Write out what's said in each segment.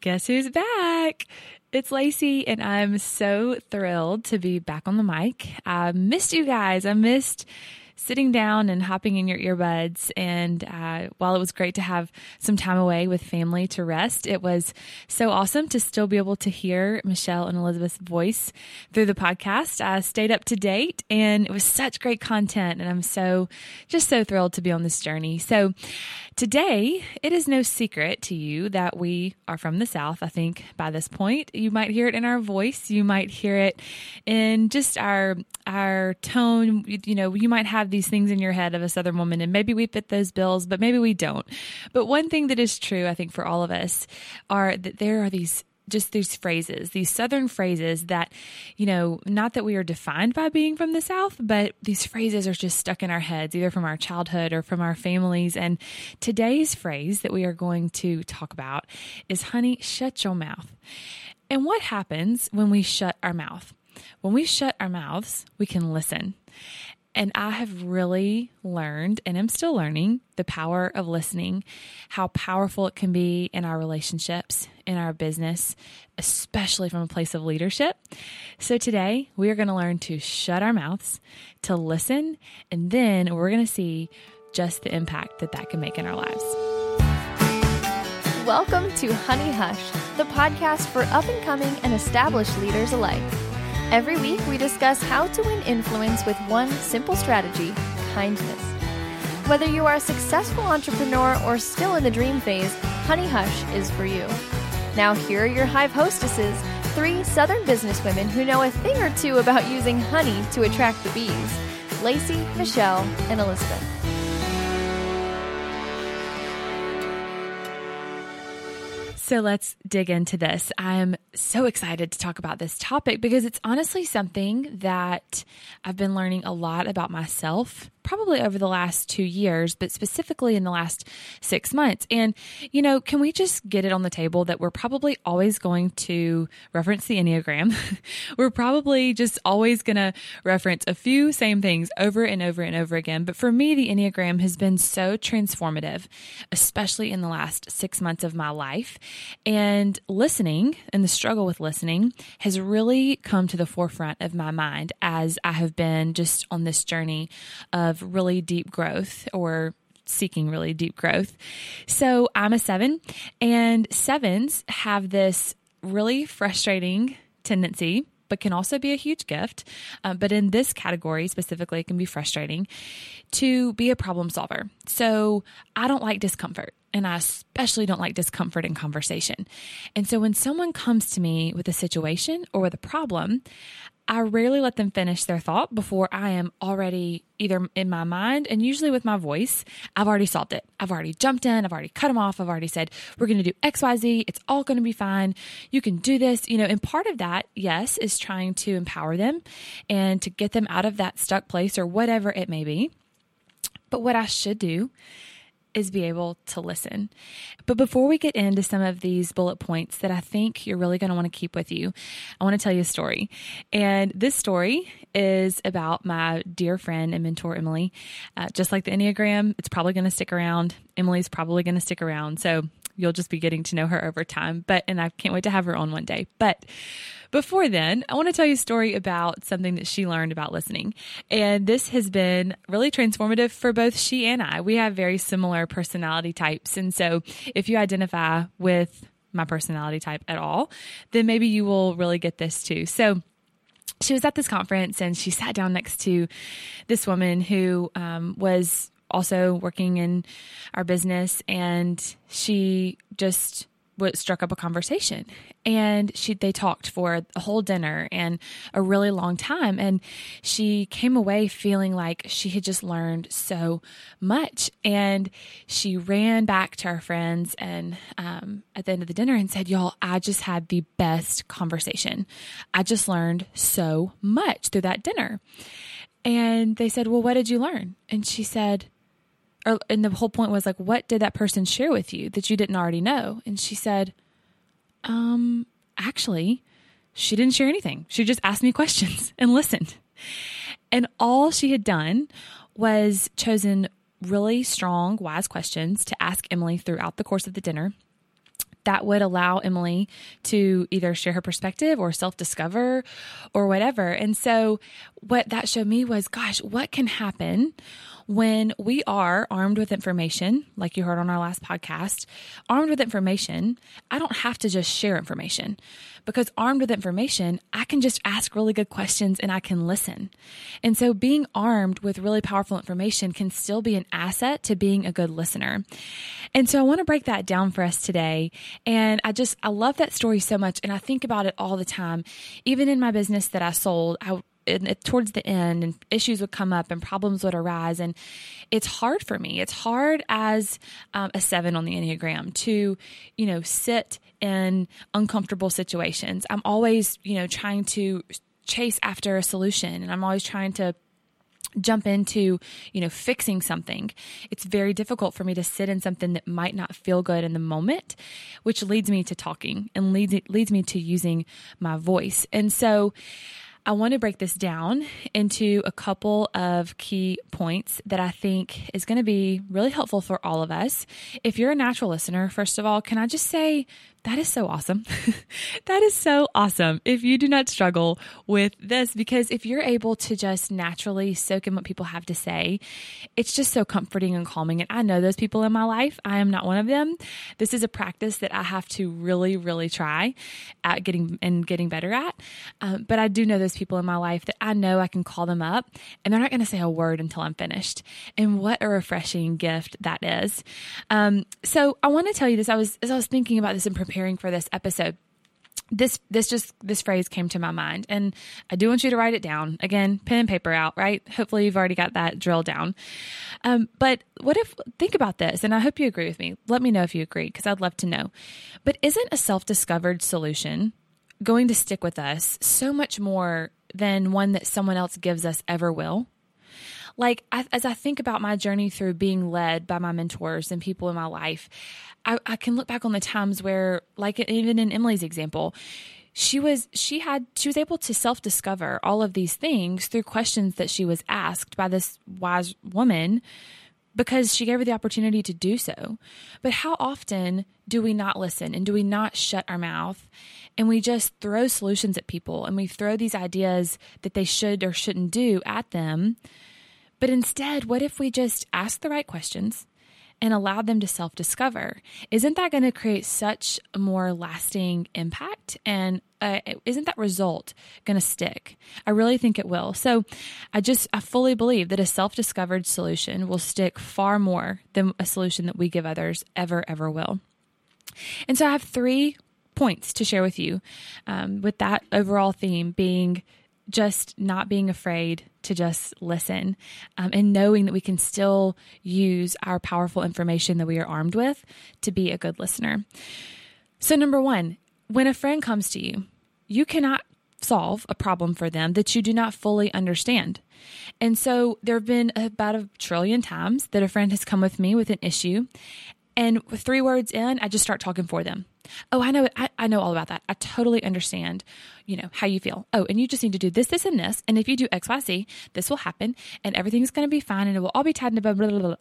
Guess who's back? It's Lacey, and I'm so thrilled to be back on the mic. I missed you guys. I missed sitting down and hopping in your earbuds. And uh, while it was great to have some time away with family to rest, it was so awesome to still be able to hear Michelle and Elizabeth's voice through the podcast. I stayed up to date and it was such great content. And I'm so, just so thrilled to be on this journey. So today, it is no secret to you that we are from the South. I think by this point, you might hear it in our voice. You might hear it in just our, our tone. You know, you might have these things in your head of a Southern woman, and maybe we fit those bills, but maybe we don't. But one thing that is true, I think, for all of us are that there are these just these phrases, these Southern phrases that, you know, not that we are defined by being from the South, but these phrases are just stuck in our heads, either from our childhood or from our families. And today's phrase that we are going to talk about is, honey, shut your mouth. And what happens when we shut our mouth? When we shut our mouths, we can listen. And I have really learned, and I'm still learning, the power of listening, how powerful it can be in our relationships, in our business, especially from a place of leadership. So today we are going to learn to shut our mouths, to listen, and then we're going to see just the impact that that can make in our lives. Welcome to Honey Hush, the podcast for up and coming and established leaders alike. Every week, we discuss how to win influence with one simple strategy kindness. Whether you are a successful entrepreneur or still in the dream phase, Honey Hush is for you. Now, here are your Hive hostesses three Southern businesswomen who know a thing or two about using honey to attract the bees Lacey, Michelle, and Elizabeth. So let's dig into this. I'm so excited to talk about this topic because it's honestly something that I've been learning a lot about myself probably over the last two years, but specifically in the last six months. And, you know, can we just get it on the table that we're probably always going to reference the Enneagram? we're probably just always going to reference a few same things over and over and over again. But for me, the Enneagram has been so transformative, especially in the last six months of my life. And listening and the struggle with listening has really come to the forefront of my mind as I have been just on this journey of of really deep growth or seeking really deep growth. So I'm a seven, and sevens have this really frustrating tendency. But can also be a huge gift. Uh, but in this category specifically, it can be frustrating to be a problem solver. So I don't like discomfort and I especially don't like discomfort in conversation. And so when someone comes to me with a situation or with a problem, I rarely let them finish their thought before I am already either in my mind and usually with my voice, I've already solved it. I've already jumped in. I've already cut them off. I've already said, we're going to do XYZ. It's all going to be fine. You can do this. You know, and part of that, yes, is trying to empower them and to get them out of that stuck place or whatever it may be. But what I should do is be able to listen. But before we get into some of these bullet points that I think you're really going to want to keep with you, I want to tell you a story. And this story is about my dear friend and mentor, Emily. Uh, just like the Enneagram, it's probably going to stick around. Emily's probably going to stick around. So you'll just be getting to know her over time. But, and I can't wait to have her on one day. But before then, I want to tell you a story about something that she learned about listening. And this has been really transformative for both she and I. We have very similar personality types. And so if you identify with my personality type at all, then maybe you will really get this too. So, she was at this conference and she sat down next to this woman who um, was also working in our business and she just what struck up a conversation. And she they talked for a whole dinner and a really long time. And she came away feeling like she had just learned so much. And she ran back to her friends and um, at the end of the dinner and said y'all i just had the best conversation. I just learned so much through that dinner. And they said well what did you learn? And she said or, and the whole point was like, what did that person share with you that you didn't already know? And she said, um, actually, she didn't share anything. She just asked me questions and listened. And all she had done was chosen really strong, wise questions to ask Emily throughout the course of the dinner that would allow Emily to either share her perspective or self discover or whatever. And so, what that showed me was gosh, what can happen when we are armed with information, like you heard on our last podcast, armed with information, I don't have to just share information because armed with information, I can just ask really good questions and I can listen. And so being armed with really powerful information can still be an asset to being a good listener. And so I want to break that down for us today. And I just, I love that story so much. And I think about it all the time. Even in my business that I sold, I towards the end and issues would come up and problems would arise. And it's hard for me. It's hard as um, a seven on the enneagram to you know sit in uncomfortable situations. I'm always you know trying to chase after a solution and i'm always trying to jump into you know fixing something. It's very difficult for me to sit in something that might not feel good in the moment which leads me to talking and leads leads me to using my voice. And so I want to break this down into a couple of key points that I think is going to be really helpful for all of us. If you're a natural listener, first of all, can I just say that is so awesome. that is so awesome. If you do not struggle with this, because if you're able to just naturally soak in what people have to say, it's just so comforting and calming. And I know those people in my life. I am not one of them. This is a practice that I have to really, really try at getting and getting better at. Um, but I do know those people in my life that I know I can call them up and they're not going to say a word until I'm finished. And what a refreshing gift that is. Um, so I want to tell you this. I was, as I was thinking about this and preparing preparing for this episode this this just this phrase came to my mind and i do want you to write it down. Again pen and paper out right? Hopefully you've already got that drill down. Um, but what if think about this and i hope you agree with me. Let me know if you agree because i'd love to know. But isn't a self-discovered solution going to stick with us so much more than one that someone else gives us ever will like I, as I think about my journey through being led by my mentors and people in my life, I, I can look back on the times where, like even in Emily's example, she was she had she was able to self discover all of these things through questions that she was asked by this wise woman because she gave her the opportunity to do so. But how often do we not listen and do we not shut our mouth and we just throw solutions at people and we throw these ideas that they should or shouldn't do at them but instead, what if we just ask the right questions and allow them to self discover? Isn't that going to create such a more lasting impact? And uh, isn't that result going to stick? I really think it will. So I just, I fully believe that a self discovered solution will stick far more than a solution that we give others ever, ever will. And so I have three points to share with you um, with that overall theme being just not being afraid to just listen um, and knowing that we can still use our powerful information that we are armed with to be a good listener. So, number one, when a friend comes to you, you cannot solve a problem for them that you do not fully understand. And so there have been about a trillion times that a friend has come with me with an issue. And with three words in, I just start talking for them. Oh, I know I, I know all about that. I totally understand, you know, how you feel. Oh, and you just need to do this, this, and this. And if you do X, Y, Z, this will happen and everything's gonna be fine and it will all be tied into blah blah blah. blah.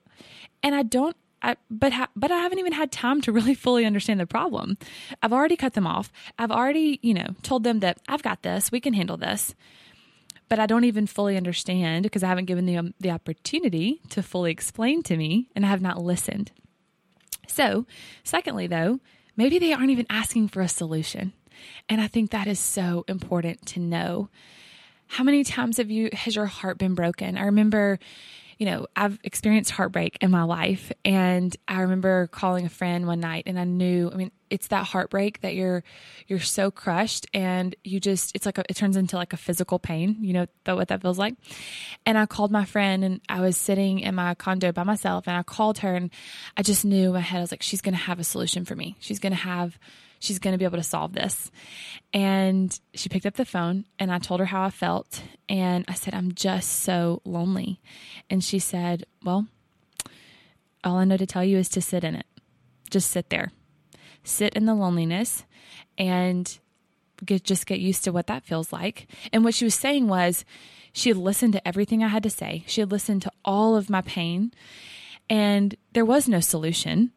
And I don't I, but ha, but I haven't even had time to really fully understand the problem. I've already cut them off. I've already, you know, told them that I've got this. We can handle this. But I don't even fully understand because I haven't given them the, the opportunity to fully explain to me and I have not listened. So, secondly, though, maybe they aren't even asking for a solution. And I think that is so important to know. How many times have you has your heart been broken? I remember you know, I've experienced heartbreak in my life. And I remember calling a friend one night and I knew, I mean, it's that heartbreak that you're, you're so crushed and you just, it's like, a, it turns into like a physical pain, you know, what that feels like. And I called my friend and I was sitting in my condo by myself and I called her and I just knew in my head, I was like, she's to have a solution for me. She's to have she's going to be able to solve this. And she picked up the phone and I told her how I felt. And I said, I'm just so lonely. And she said, Well, all I know to tell you is to sit in it. Just sit there. Sit in the loneliness and get, just get used to what that feels like. And what she was saying was, she had listened to everything I had to say. She had listened to all of my pain, and there was no solution.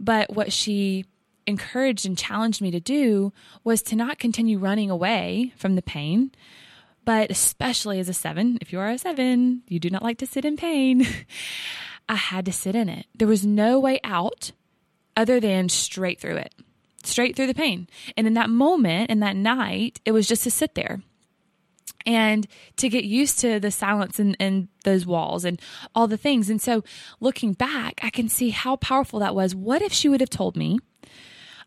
But what she encouraged and challenged me to do was to not continue running away from the pain, but especially as a seven, if you are a seven, you do not like to sit in pain. I had to sit in it. There was no way out other than straight through it, straight through the pain. And in that moment, in that night, it was just to sit there and to get used to the silence and, and those walls and all the things. And so looking back, I can see how powerful that was. What if she would have told me,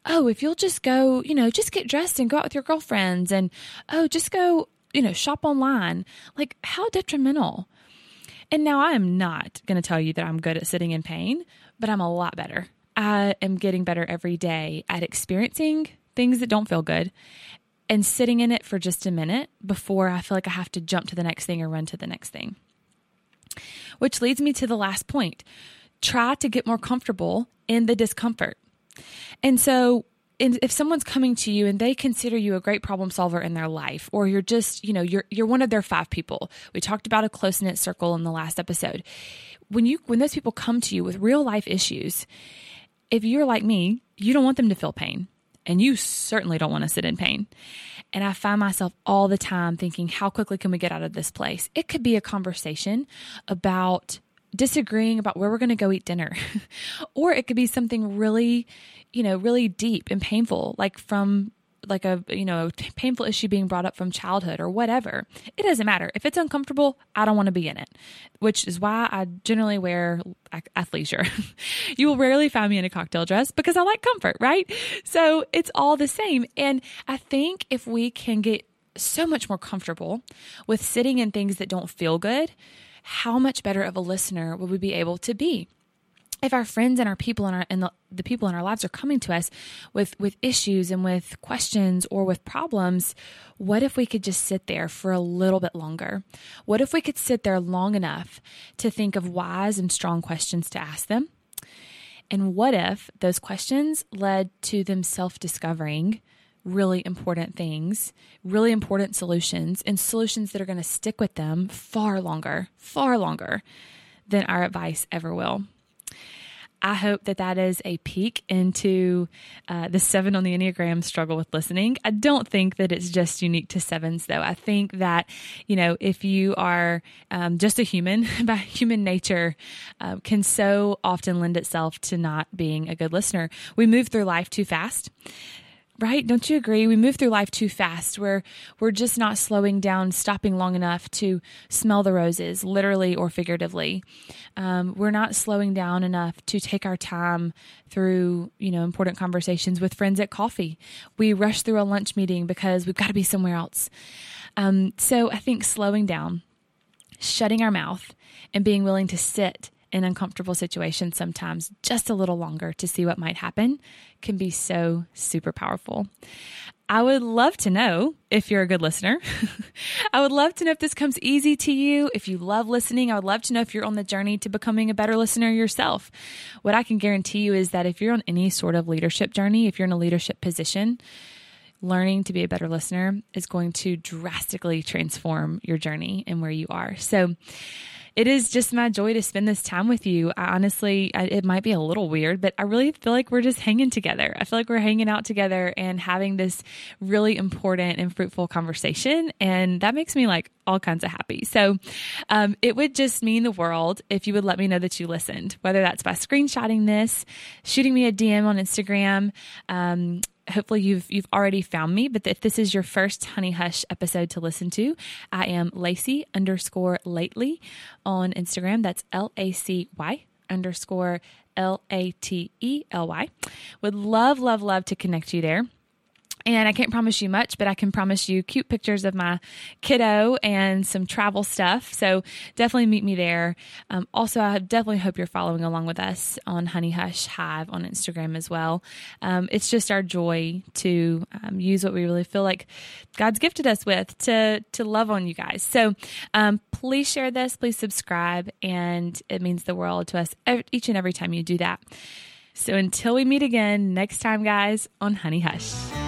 oh, if you'll just go, you know, just get dressed and go out with your girlfriends and, oh, just go, you know, shop online. Like, how detrimental. And now I am not going to tell you that I'm good at sitting in pain, but I'm a lot better. I am getting better every day at experiencing things that don't feel good and sitting in it for just a minute before I feel like I have to jump to the next thing or run to the next thing. Which leads me to the last point try to get more comfortable in the discomfort. And so, if someone's coming to you and they consider you a great problem solver in their life or you're just you know you're you're one of their five people we talked about a close knit circle in the last episode when you when those people come to you with real life issues if you're like me you don't want them to feel pain and you certainly don't want to sit in pain. And I find myself all the time thinking, how quickly can we get out of this place? It could be a conversation about disagreeing about where we're going to go eat dinner, or it could be something really, you know, really deep and painful, like from like a you know painful issue being brought up from childhood or whatever. It doesn't matter. If it's uncomfortable i don't want to be in it which is why i generally wear athleisure you will rarely find me in a cocktail dress because i like comfort right? So it's all the same. And i think if we can get so much more comfortable with sitting in things that don't feel good how much better of a listener would we be able to be? If our friends and our people in our and the, the people in our lives are coming to us with with issues and with questions or with problems what if we could just sit there for a little bit longer? What if we could sit there long enough to think of wise and strong questions to ask them? And what if those questions led to them self-discovering really important things, really important solutions, and solutions that are going to stick with them far longer, far longer than our advice ever will. I hope that that is a peek into uh, the seven on the Enneagram struggle with listening. I don't think that it's just unique to sevens, though. I think that, you know, if you are um, just a human, by human nature, uh, can so often lend itself to not being a good listener. We move through life too fast right? Don't you agree? We move through life too fast. We're we're just not slowing down, stopping long enough to smell the roses, literally or figuratively. Um, we're not slowing down enough to take our time through you know important conversations with friends at coffee. We rush through a lunch meeting because we've got to be somewhere else. Um, so I think slowing down, shutting our mouth, and being willing to sit in uncomfortable situations sometimes just a little longer to see what might happen can be so super powerful. I would love to know if you're a good listener. I would love to know if this comes easy to you. If you love listening, I would love to know if you're on the journey to becoming a better listener yourself. What I can guarantee you is that if you're on any sort of leadership journey, if you're in a leadership position, learning to be a better listener is going to drastically transform your journey and where you are. So, it is just my joy to spend this time with you. I honestly, I, it might be a little weird, but I really feel like we're just hanging together. I feel like we're hanging out together and having this really important and fruitful conversation. And that makes me like all kinds of happy. So um, it would just mean the world if you would let me know that you listened, whether that's by screenshotting this, shooting me a DM on Instagram, um, hopefully you've you've already found me. But if this is your first Honey Hush episode to listen to, I am Lacy underscore lately on Instagram. That's L A C Y underscore L A T E L Y. Would love, love, love to connect you there. And I can't promise you much, but I can promise you cute pictures of my kiddo and some travel stuff. So definitely meet me there. Um, also, I definitely hope you're following along with us on Honey Hush Hive on Instagram as well. Um, it's just our joy to um, use what we really feel like God's gifted us with to to love on you guys. So um, please share this, please subscribe, and it means the world to us each and every time you do that. So until we meet again next time, guys, on Honey Hush.